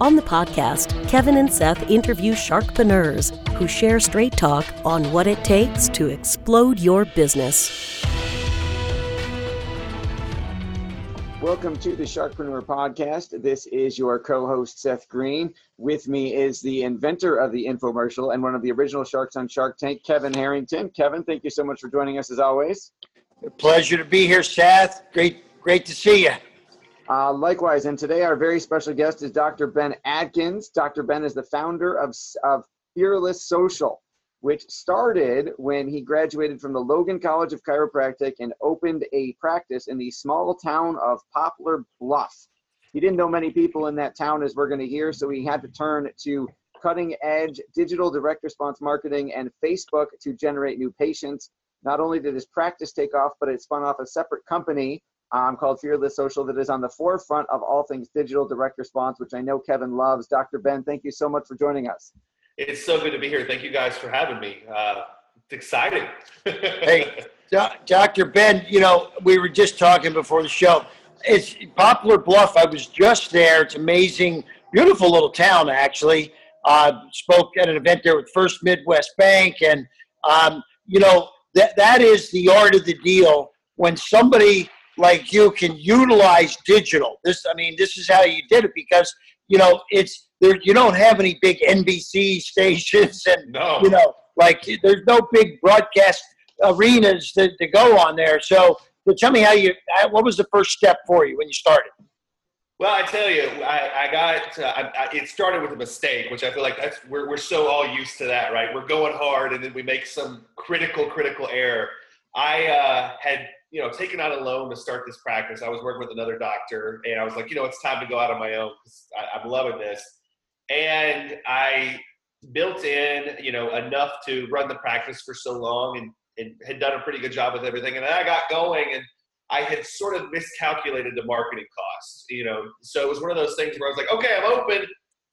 On the podcast, Kevin and Seth interview sharkpreneurs who share straight talk on what it takes to explode your business. Welcome to the Sharkpreneur Podcast. This is your co host, Seth Greene. With me is the inventor of the infomercial and one of the original sharks on Shark Tank, Kevin Harrington. Kevin, thank you so much for joining us as always. A pleasure to be here, Seth. Great, great to see you. Uh, likewise, and today our very special guest is Dr. Ben Adkins. Dr. Ben is the founder of, of Fearless Social, which started when he graduated from the Logan College of Chiropractic and opened a practice in the small town of Poplar Bluff. He didn't know many people in that town, as we're going to hear, so he had to turn to cutting edge digital direct response marketing and Facebook to generate new patients. Not only did his practice take off, but it spun off a separate company um, called Fearless Social that is on the forefront of all things digital direct response, which I know Kevin loves. Dr. Ben, thank you so much for joining us. It's so good to be here. Thank you guys for having me. Uh, it's exciting. hey, Dr. Ben, you know, we were just talking before the show. It's Poplar Bluff. I was just there. It's amazing, beautiful little town, actually. Uh, spoke at an event there with First Midwest Bank. And, um, you know, that, that is the art of the deal. When somebody like you can utilize digital. This, I mean, this is how you did it because you know it's there. You don't have any big NBC stations, and no. you know, like there's no big broadcast arenas to, to go on there. So, so tell me how you. What was the first step for you when you started? Well, I tell you, I, I got uh, I, I, it started with a mistake, which I feel like that's we're we're so all used to that, right? We're going hard, and then we make some critical critical error. I uh, had you know, taken out a loan to start this practice. I was working with another doctor, and I was like, you know, it's time to go out on my own because I'm loving this. And I built in, you know, enough to run the practice for so long, and, and had done a pretty good job with everything. And then I got going, and I had sort of miscalculated the marketing costs, you know. So it was one of those things where I was like, okay, I'm open.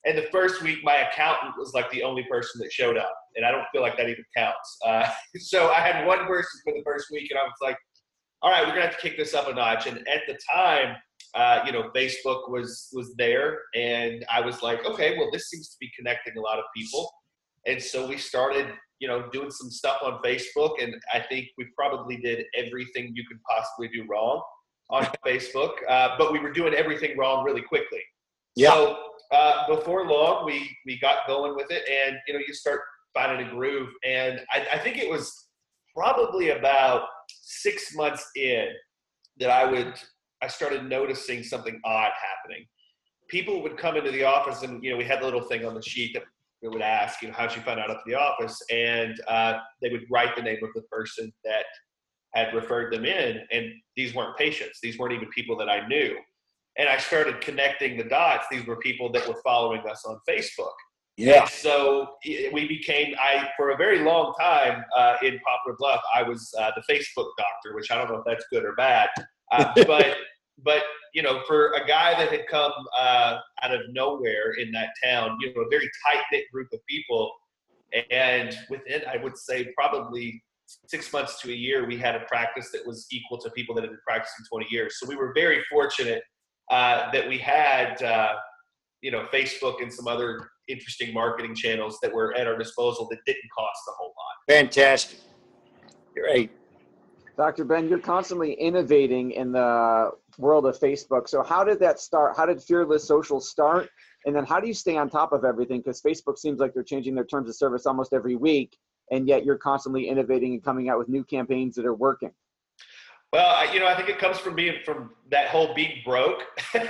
And the first week, my accountant was like the only person that showed up, and I don't feel like that even counts. Uh, so I had one person for the first week, and I was like, all right, we're gonna have to kick this up a notch. And at the time, uh, you know, Facebook was was there, and I was like, okay, well, this seems to be connecting a lot of people. And so we started, you know, doing some stuff on Facebook, and I think we probably did everything you could possibly do wrong on Facebook, uh, but we were doing everything wrong really quickly. Yeah. So uh, before long, we we got going with it, and you know, you start finding a groove, and I, I think it was probably about six months in that I would I started noticing something odd happening. People would come into the office, and you know, we had a little thing on the sheet that we would ask, you know, how'd you find out to the office? And uh, they would write the name of the person that had referred them in, and these weren't patients; these weren't even people that I knew. And I started connecting the dots. These were people that were following us on Facebook. Yeah. And so we became, I for a very long time uh, in Poplar Bluff, I was uh, the Facebook doctor, which I don't know if that's good or bad, uh, but but you know, for a guy that had come uh, out of nowhere in that town, you know, a very tight knit group of people, and within I would say probably six months to a year, we had a practice that was equal to people that had been practicing 20 years. So we were very fortunate uh, that we had uh, you know Facebook and some other interesting marketing channels that were at our disposal that didn't cost a whole lot. Fantastic. Great. Dr. Ben, you're constantly innovating in the world of Facebook. So how did that start? How did Fearless Social start? And then how do you stay on top of everything? Because Facebook seems like they're changing their terms of service almost every week, and yet you're constantly innovating and coming out with new campaigns that are working. Well, I, you know, I think it comes from being from that whole being broke and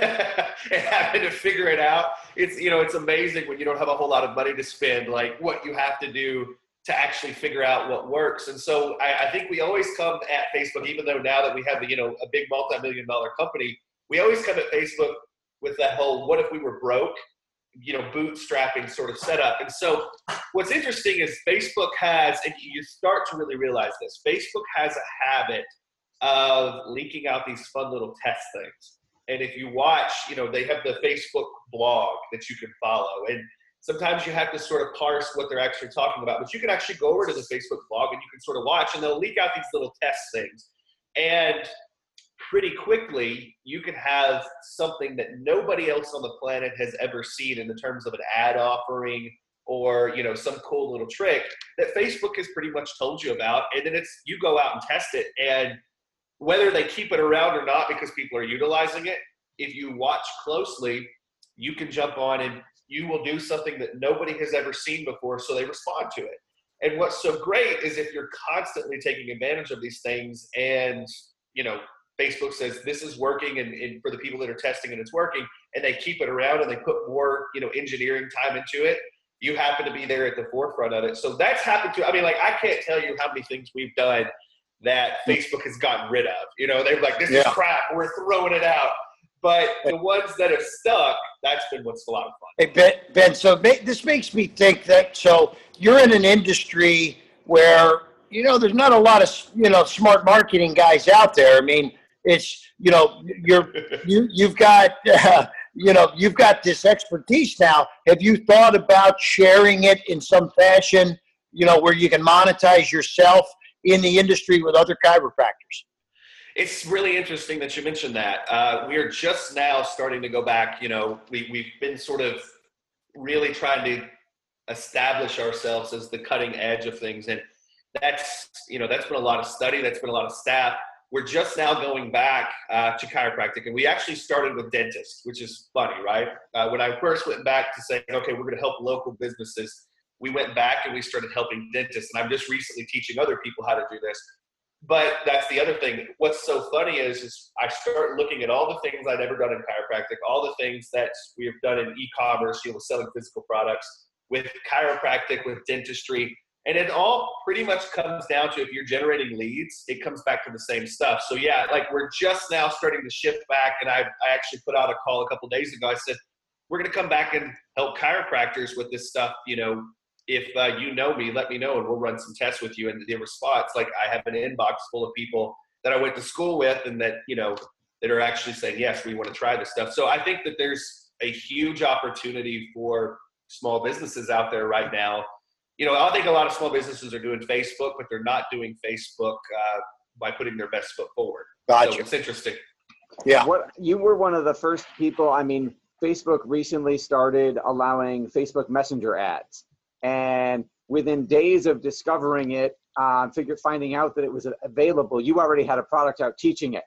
having to figure it out. It's you know, it's amazing when you don't have a whole lot of money to spend, like what you have to do to actually figure out what works. And so I, I think we always come at Facebook, even though now that we have you know a big multi-million dollar company, we always come at Facebook with that whole "what if we were broke?" you know bootstrapping sort of setup. And so what's interesting is Facebook has, and you start to really realize this. Facebook has a habit of leaking out these fun little test things. And if you watch, you know, they have the Facebook blog that you can follow. And sometimes you have to sort of parse what they're actually talking about. But you can actually go over to the Facebook blog and you can sort of watch, and they'll leak out these little test things. And pretty quickly, you can have something that nobody else on the planet has ever seen in the terms of an ad offering or you know some cool little trick that Facebook has pretty much told you about, and then it's you go out and test it, and whether they keep it around or not because people are utilizing it, if you watch closely, you can jump on and you will do something that nobody has ever seen before, so they respond to it. And what's so great is if you're constantly taking advantage of these things and you know Facebook says this is working and, and, for the people that are testing and it's working and they keep it around and they put more you know engineering time into it you happen to be there at the forefront of it so that's happened to i mean like i can't tell you how many things we've done that Facebook has gotten rid of. You know, they're like, this yeah. is crap. We're throwing it out. But the ones that have stuck, that's been what's a lot of fun. Hey, Ben, ben so this makes me think that, so you're in an industry where, you know, there's not a lot of, you know, smart marketing guys out there. I mean, it's, you know, you're, you, you've got, uh, you know, you've got this expertise now. Have you thought about sharing it in some fashion, you know, where you can monetize yourself in the industry with other chiropractors. It's really interesting that you mentioned that. Uh, we are just now starting to go back. You know, we, we've been sort of really trying to establish ourselves as the cutting edge of things. And that's, you know, that's been a lot of study, that's been a lot of staff. We're just now going back uh, to chiropractic, and we actually started with dentists, which is funny, right? Uh, when I first went back to say, okay, we're going to help local businesses, we went back and we started helping dentists. And I'm just recently teaching other people how to do this. But that's the other thing. What's so funny is, is I start looking at all the things I'd ever done in chiropractic, all the things that we have done in e-commerce, you know, selling physical products, with chiropractic, with dentistry, and it all pretty much comes down to if you're generating leads, it comes back to the same stuff. So yeah, like we're just now starting to shift back, and I, I actually put out a call a couple days ago. I said we're going to come back and help chiropractors with this stuff, you know, if uh, you know me, let me know and we'll run some tests with you. And the response, like I have an inbox full of people that I went to school with and that, you know, that are actually saying, yes, we want to try this stuff. So I think that there's a huge opportunity for small businesses out there right now. You know, I think a lot of small businesses are doing Facebook, but they're not doing Facebook uh, by putting their best foot forward. Gotcha. So it's interesting. Yeah. What you were one of the first people. I mean, Facebook recently started allowing Facebook Messenger ads and within days of discovering it, uh, figure finding out that it was available, you already had a product out teaching it.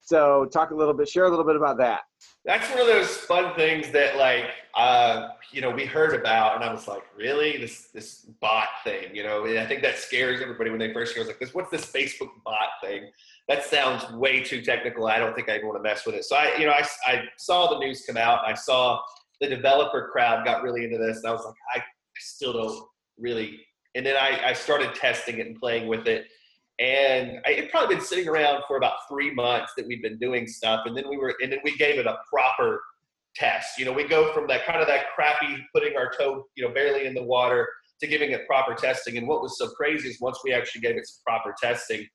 So talk a little bit, share a little bit about that. That's one of those fun things that like, uh, you know, we heard about and I was like, really this, this bot thing, you know, and I think that scares everybody when they first hear it like this, what's this Facebook bot thing? That sounds way too technical. I don't think I even want to mess with it. So I, you know, I, I saw the news come out. I saw the developer crowd got really into this and I was like, I I still don't really. And then I, I started testing it and playing with it. And I had probably been sitting around for about three months that we'd been doing stuff. And then we were, and then we gave it a proper test. You know, we go from that kind of that crappy putting our toe, you know, barely in the water to giving it proper testing. And what was so crazy is once we actually gave it some proper testing,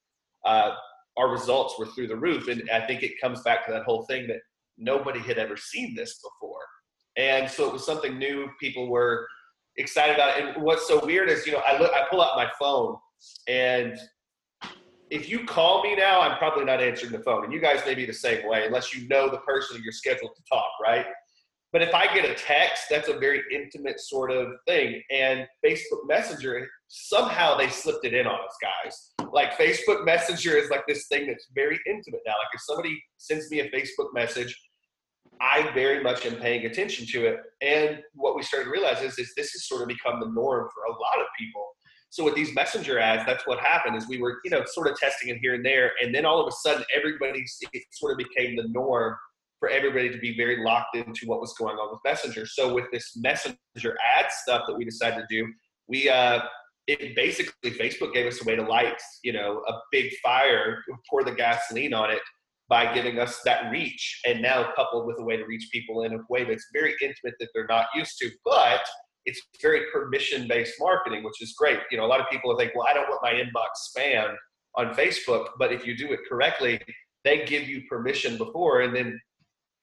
uh, our results were through the roof. And I think it comes back to that whole thing that nobody had ever seen this before. And so it was something new. People were excited about it. And what's so weird is, you know, I look, I pull out my phone, and if you call me now, I'm probably not answering the phone. And you guys may be the same way, unless you know the person you're scheduled to talk, right? But if I get a text, that's a very intimate sort of thing. And Facebook Messenger, somehow they slipped it in on us, guys. Like Facebook Messenger is like this thing that's very intimate now. Like if somebody sends me a Facebook message, I very much am paying attention to it. And what we started to realize is, is this has sort of become the norm for a lot of people. So with these messenger ads, that's what happened is we were, you know, sort of testing it here and there. And then all of a sudden everybody it sort of became the norm for everybody to be very locked into what was going on with messenger. So with this messenger ad stuff that we decided to do, we uh it basically Facebook gave us a way to light, you know, a big fire, pour the gasoline on it by giving us that reach. And now coupled with a way to reach people in a way that's very intimate that they're not used to but it's very permission based marketing which is great. You know a lot of people think well i don't want my inbox spam on facebook but if you do it correctly they give you permission before and then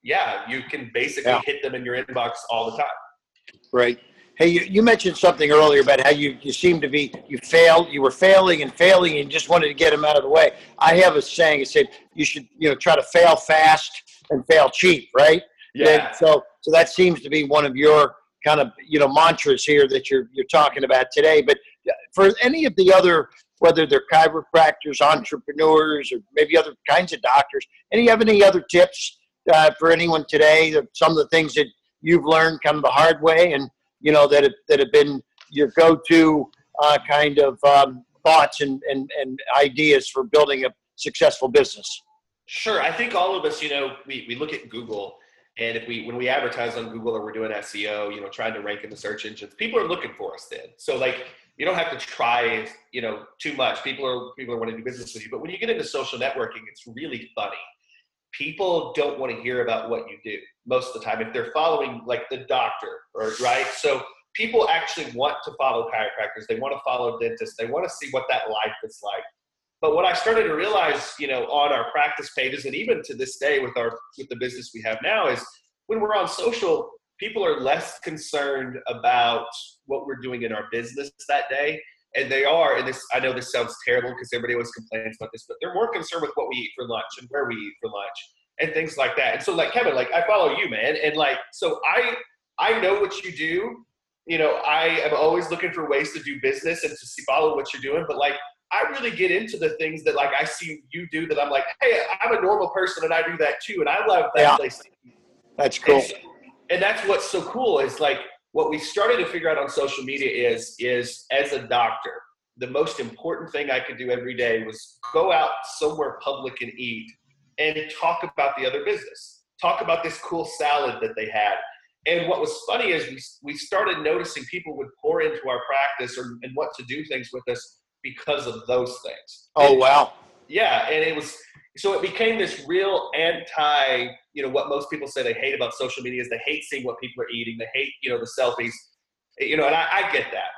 yeah you can basically yeah. hit them in your inbox all the time. Right Hey, you, you mentioned something earlier about how you, you seem to be, you failed, you were failing and failing and just wanted to get them out of the way. I have a saying, it said, you should, you know, try to fail fast and fail cheap, right? Yeah. And so, so that seems to be one of your kind of, you know, mantras here that you're, you're talking about today. But for any of the other, whether they're chiropractors, entrepreneurs, or maybe other kinds of doctors, any have any other tips uh, for anyone today? Some of the things that you've learned of the hard way and you know that have, that have been your go-to uh, kind of um, thoughts and, and, and ideas for building a successful business? Sure. I think all of us, you know, we, we look at Google and if we, when we advertise on Google or we're doing SEO, you know, trying to rank in the search engines, people are looking for us then. So like, you don't have to try, you know, too much. People are, people are wanting to do business with you. But when you get into social networking, it's really funny. People don't want to hear about what you do most of the time if they're following like the doctor or right? So people actually want to follow chiropractors. They want to follow dentists. They want to see what that life is like. But what i started to realize you know on our practice pages and even to this day with our with the business we have now is when we're on social people are less concerned about what we're doing in our business that day. And they are and this i know this sounds terrible because everybody always complains about this but they're more concerned with what we eat for lunch and where we eat for lunch and things like that. And so like Kevin, like I follow you, man. And like so I I know what you do. You know, I am always looking for ways to do business and to see follow what you're doing. But like I really get into the things that like I see you do that I'm like, hey, I'm a normal person and I do that too. And I love that yeah. place. That's cool. And, and that's what's so cool is like what we started to figure out on social media is is as a doctor, the most important thing I could do every day was go out somewhere public and eat and talk about the other business, talk about this cool salad that they had. And what was funny is we, we started noticing people would pour into our practice or, and what to do things with us because of those things. Oh, and, wow. Yeah. And it was, so it became this real anti, you know, what most people say they hate about social media is they hate seeing what people are eating. They hate, you know, the selfies, you know, and I, I get that.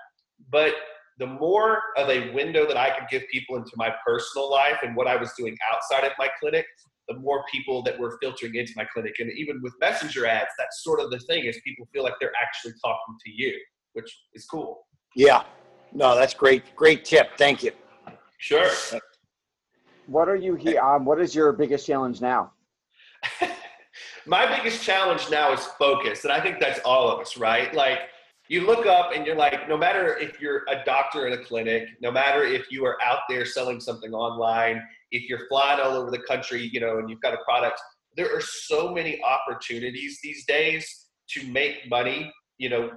But the more of a window that I could give people into my personal life and what I was doing outside of my clinic, the more people that were filtering into my clinic. And even with messenger ads, that's sort of the thing is people feel like they're actually talking to you, which is cool. Yeah. No, that's great. Great tip. Thank you. Sure. What are you here? Um, what is your biggest challenge now? my biggest challenge now is focus. And I think that's all of us, right? Like, you look up and you're like, no matter if you're a doctor in a clinic, no matter if you are out there selling something online, if you're flying all over the country, you know, and you've got a product, there are so many opportunities these days to make money, you know,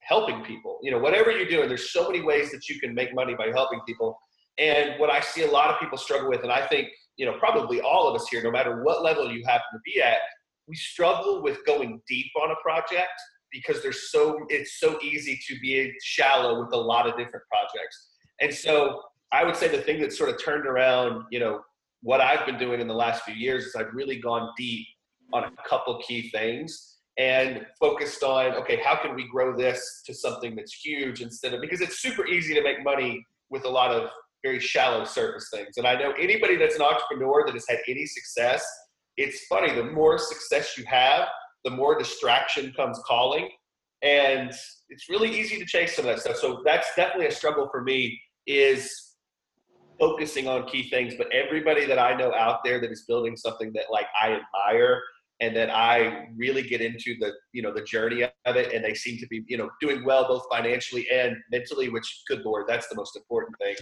helping people. You know, whatever you're doing, there's so many ways that you can make money by helping people. And what I see a lot of people struggle with, and I think, you know, probably all of us here, no matter what level you happen to be at, we struggle with going deep on a project because there's so it's so easy to be shallow with a lot of different projects. And so I would say the thing that sort of turned around, you know, what I've been doing in the last few years is I've really gone deep on a couple key things and focused on okay, how can we grow this to something that's huge instead of because it's super easy to make money with a lot of very shallow surface things. And I know anybody that's an entrepreneur that has had any success, it's funny, the more success you have, the more distraction comes calling. And it's really easy to chase some of that stuff. So that's definitely a struggle for me is focusing on key things. But everybody that I know out there that is building something that like I admire and that I really get into the you know the journey of it, and they seem to be you know doing well both financially and mentally. Which, good lord, that's the most important thing.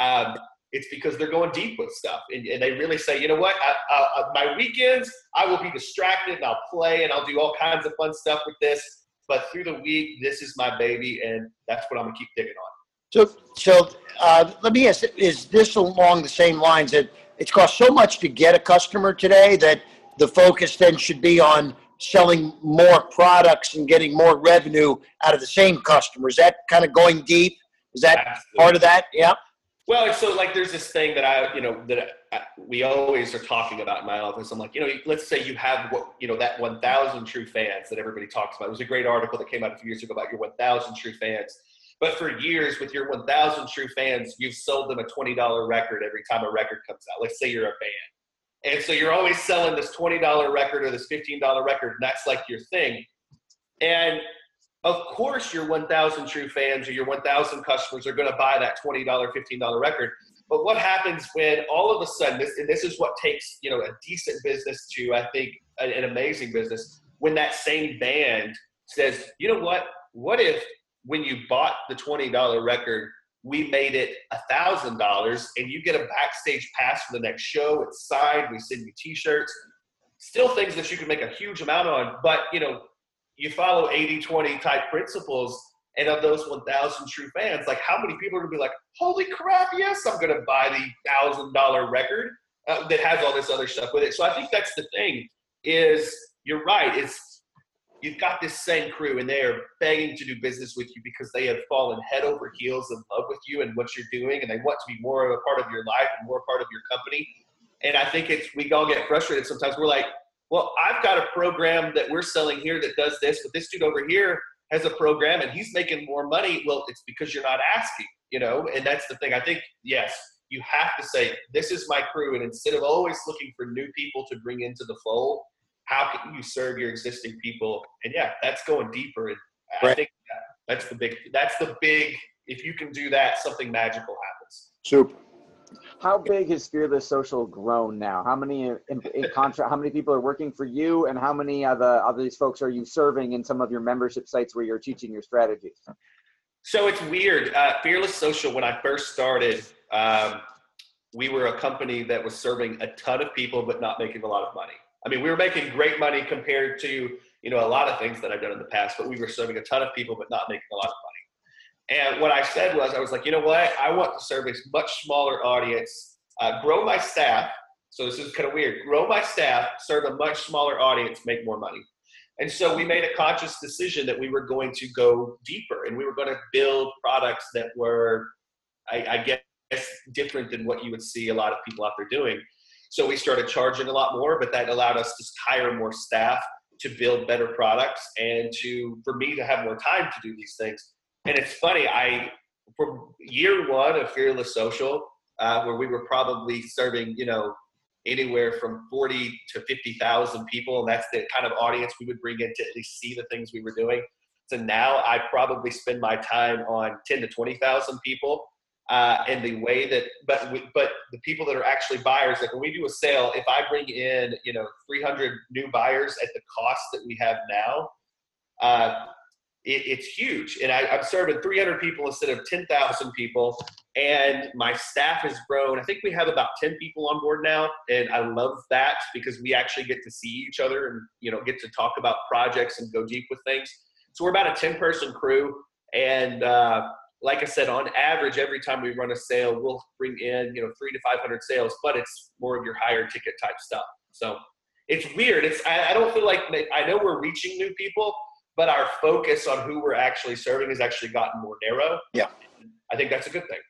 Um, it's because they're going deep with stuff. And, and they really say you know what? I, I, my weekends i will be distracted and i'll play and i'll do all kinds of fun stuff with this. But through the week this is my baby and that's what i'm going to keep digging on. So so uh, let me ask is this along the same lines that it's cost so much to get a customer today that the focus then should be on selling more products and getting more revenue out of the same customer? Is that kind of going deep? Is that Absolutely. part of that? Yeah Well, so like there's this thing that I, you know, that I, we always are talking about in my office. I'm like, you know, let's say you have what, you know, that 1,000 true fans that everybody talks about. It was a great article that came out a few years ago about your 1,000 true fans. But for years, with your 1,000 true fans, you've sold them a $20 record every time a record comes out. Let's say you're a band. And so you're always selling this $20 record or this $15 record, and that's like your thing. And of course your 1000 true fans or your 1000 customers are going to buy that $20 $15 record. But what happens when all of a sudden this, and this is what takes you know a decent business to i think an, an amazing business when that same band says you know what? What if when you bought the $20 record we made it a thousand dollars and you get a backstage pass for the next show? It's signed we send you t-shirts. Still things that you can make a huge amount on but you know you follow 80 20 type principles and of those 1000 true fans like how many people are going to be like holy crap yes i'm going to buy the thousand dollar record uh, that has all this other stuff with it. So i think that's the thing is you're right it's you've got this same crew and they are begging to do business with you because they have fallen head over heels in love with you and what you're doing and they want to be more of a part of your life and more part of your company. And i think it's we all get frustrated sometimes. We're like well, I've got a program that we're selling here that does this, but this dude over here has a program and he's making more money. Well, it's because you're not asking, you know, and that's the thing. I think, yes, you have to say, this is my crew. And instead of always looking for new people to bring into the fold, how can you serve your existing people? And yeah, that's going deeper. And right. I think that's the big, that's the big, if you can do that, something magical happens. Super how big has Fearless Social grown now? How many in, in contract? How many people are working for you, and how many of the of these folks are you serving in some of your membership sites where you're teaching your strategies? So it's weird. Uh, Fearless Social, when I first started, um, we were a company that was serving a ton of people but not making a lot of money. I mean, we were making great money compared to you know a lot of things that I've done in the past, but we were serving a ton of people but not making a lot of money. And what I said was, I was like, you know what? I want to serve a much smaller audience, uh, grow my staff. So this is kind of weird. Grow my staff, serve a much smaller audience, make more money. And so we made a conscious decision that we were going to go deeper and we were going to build products that were, I, I guess, different than what you would see a lot of people out there doing. So we started charging a lot more, but that allowed us to hire more staff to build better products and to for me to have more time to do these things. And it's funny, I from year one of Fearless Social, uh, where we were probably serving, you know, anywhere from 40 to 50,000 people. And that's the kind of audience we would bring in to at least see the things we were doing. So now I probably spend my time on 10 to 20,000 people. Uh, and the way that, but we, but the people that are actually buyers, like when we do a sale, if I bring in, you know, 300 new buyers at the cost that we have now, uh, it, it's huge. And I, I'm serving 300 people instead of 10,000 people. And my staff has grown. I think we have about 10 people on board now. And I love that because we actually get to see each other and, you know, get to talk about projects and go deep with things. So we're about a 10 person crew. And, uh, like I said, on average, every time we run a sale, we'll bring in, you know, three to 500 sales, but it's more of your higher ticket type stuff. So it's weird. It's, I, I don't feel like, I know we're reaching new people, but our focus on who we're actually serving has actually gotten more narrow. Yeah. I think that's a good thing.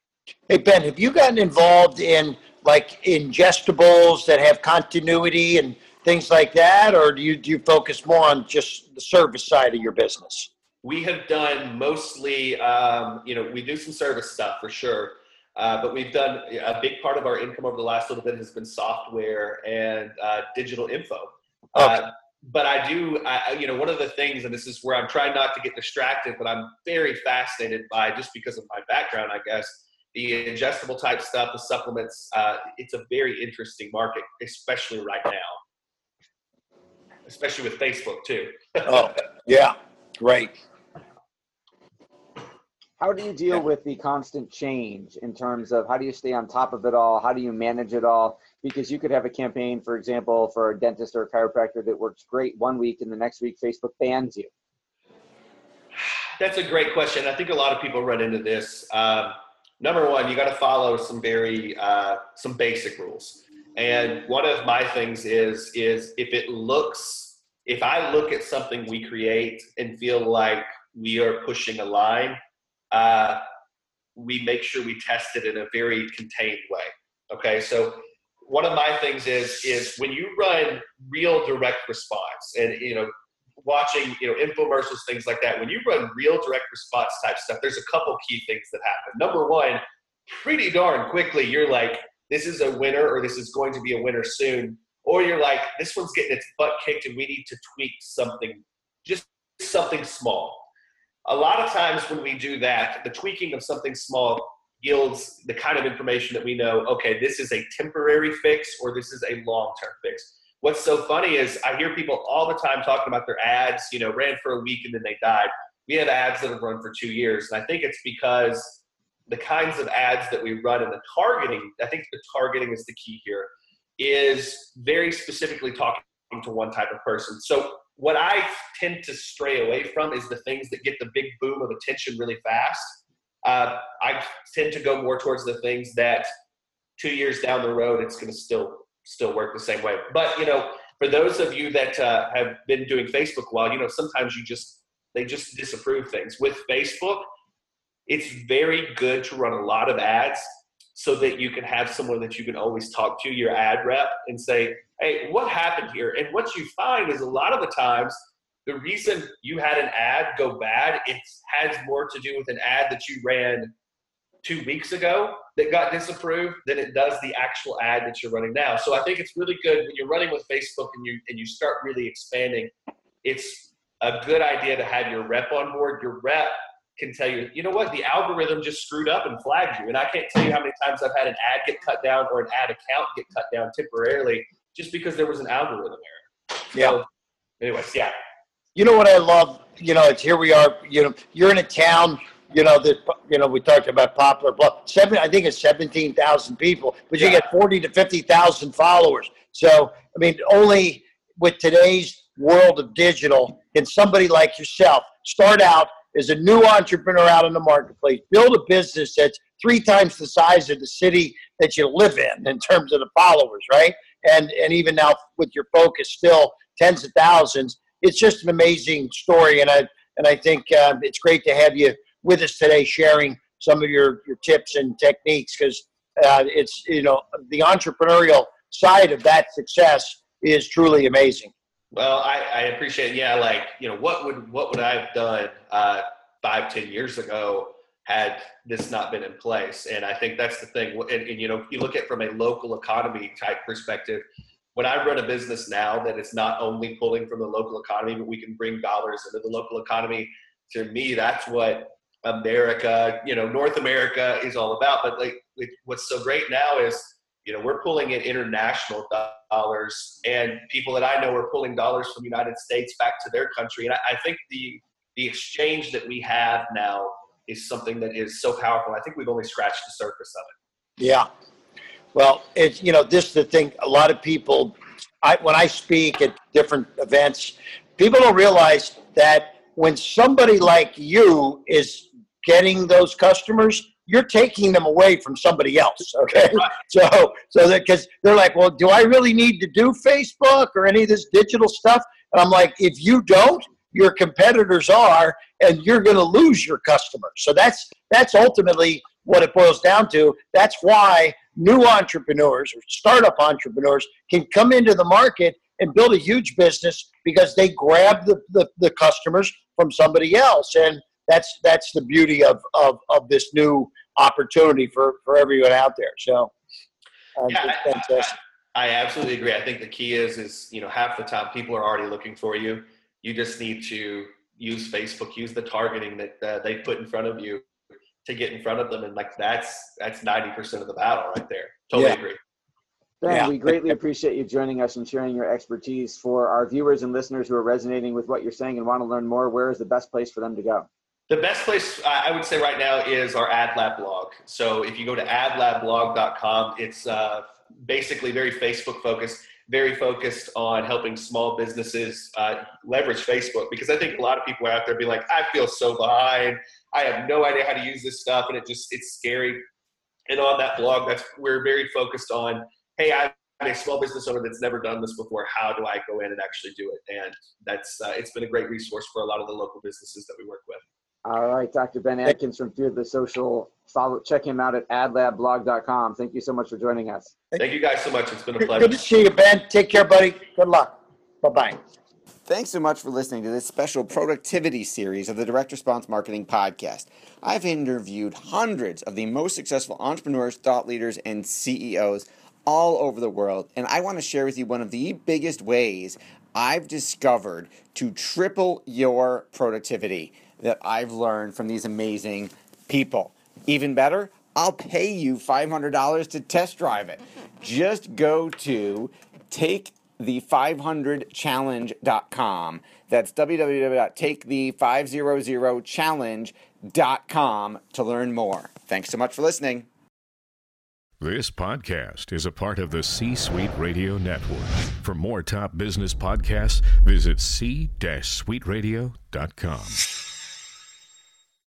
Hey, Ben, have you gotten involved in like ingestibles that have continuity and things like that? Or do you, do you focus more on just the service side of your business? We have done mostly, um, you know, we do some service stuff for sure. Uh, but we've done a big part of our income over the last little bit has been software and uh, digital info. Okay. Uh, but I do, I, you know, one of the things, and this is where I'm trying not to get distracted, but I'm very fascinated by just because of my background, I guess, the ingestible type stuff, the supplements. Uh, it's a very interesting market, especially right now, especially with Facebook too. oh, yeah, great. How do you deal with the constant change in terms of how do you stay on top of it all? How do you manage it all? Because you could have a campaign, for example, for a dentist or a chiropractor that works great one week and the next week Facebook bans you. That's a great question. I think a lot of people run into this. Um, number one, you got to follow some very uh, some basic rules. And one of my things is is if it looks, if I look at something we create and feel like we are pushing a line, uh, we make sure we test it in a very contained way. Okay, so one of my things is is when you run real direct response and you know watching you know infomercials things like that when you run real direct response type stuff there's a couple key things that happen number one pretty darn quickly you're like this is a winner or this is going to be a winner soon or you're like this one's getting its butt kicked and we need to tweak something just something small a lot of times when we do that the tweaking of something small yields the kind of information that we know okay this is a temporary fix or this is a long-term fix. What's so funny is i hear people all the time talking about their ads you know ran for a week and then they died. We have ads that have run for two years and i think it's because the kinds of ads that we run and the targeting i think the targeting is the key here is very specifically talking to one type of person. So what i tend to stray away from is the things that get the big boom of attention really fast uh, I tend to go more towards the things that two years down the road it's going to still still work the same way. But you know, for those of you that uh, have been doing Facebook a while, you know, sometimes you just they just disapprove things with Facebook. It's very good to run a lot of ads so that you can have someone that you can always talk to, your ad rep, and say, "Hey, what happened here?" And what you find is a lot of the times the reason you had an ad go bad, it has more to do with an ad that you ran two weeks ago that got disapproved than it does the actual ad that you're running now. So I think it's really good when you're running with Facebook and you and you start really expanding. It's a good idea to have your rep on board. Your rep can tell you, you know what, the algorithm just screwed up and flagged you. And I can't tell you how many times I've had an ad get cut down or an ad account get cut down temporarily just because there was an algorithm error. Yeah. So, anyways, yeah you know what I love? You know, it's here we are. You know, you're in a town. You know that. You know, we talked about Poplar. Bluff. Seven, I think it's seventeen thousand people, but yeah. you get forty to fifty thousand followers. So, I mean, only with today's world of digital can somebody like yourself start out as a new entrepreneur out in the marketplace, build a business that's three times the size of the city that you live in in terms of the followers, right? And and even now with your focus, still tens of thousands it's just an amazing story, and I and I think uh, it's great to have you with us today, sharing some of your your tips and techniques because uh, it's you know the entrepreneurial side of that success is truly amazing. Well, I, I appreciate. Yeah, like you know, what would what would I have done uh, five, ten years ago had this not been in place? And I think that's the thing. And, and you know, you look at from a local economy type perspective when I run a business now that it's not only pulling from the local economy, but we can bring dollars into the local economy. To me, that's what America, you know, North America is all about. But like, what's so great now is, you know, we're pulling in international dollars, and people that I know are pulling dollars from the United States back to their country. And I, I think the the exchange that we have now is something that is so powerful. I think we've only scratched the surface of it. Yeah, well, it's you know this is the thing. A lot of people, I, when I speak at different events, people don't realize that when somebody like you is getting those customers, you're taking them away from somebody else. Okay, so so that because they're like, well, do I really need to do Facebook or any of this digital stuff? And I'm like, if you don't, your competitors are, and you're going to lose your customers. So that's that's ultimately what it boils down to. That's why new entrepreneurs or startup entrepreneurs can come into the market and build a huge business because they grab the, the, the customers from somebody else. And that's that's the beauty of, of, of this new opportunity for, for everyone out there. So um, yeah, fantastic. I, I, absolutely agree. I think the key is is you know half the time people are already looking for you. You just need to use Facebook, use the targeting that uh, they put in front of you to get in front of them, and like that's that's ninety percent of the battle right there. Totally yeah. agree. Ben, yeah. we greatly appreciate you joining us and sharing your expertise. For our viewers and listeners who are resonating with what you're saying and want to learn more, where is the best place for them to go? The best place I would say right now is our AdLab blog. So if you go to adlabblog.com, it's uh, basically very Facebook focused, very focused on helping small businesses uh, leverage Facebook because I think a lot of people out there be like, I feel so behind. I have no idea how to use this stuff, and it just it's scary. And on that blog, that's we're very focused on. Hey, I'm a small business owner that's never done this before. How do I go in and actually do it? And that's uh, it's been a great resource for a lot of the local businesses that we work with. All right, Dr. Ben Adkins from Fearless Social. Follow, check him out at adlabblog.com. Thank you so much for joining us. Thank you guys so much. It's been a pleasure. Good pleasure. to see you, Ben. Take care, buddy. Good luck. Bye bye. Thanks so much for listening to this special productivity series of the Direct Response Marketing Podcast. I've interviewed hundreds of the most successful entrepreneurs, thought leaders, and CEOs all over the world, and I want to share with you one of the biggest ways I've discovered to triple your productivity that I've learned from these amazing people. Even better, I'll pay you $500 to test drive it. Just go to take the500challenge.com. That's www.takethe500challenge.com to learn more. Thanks so much for listening. This podcast is a part of the C Suite Radio Network. For more top business podcasts, visit c-suiteradio.com.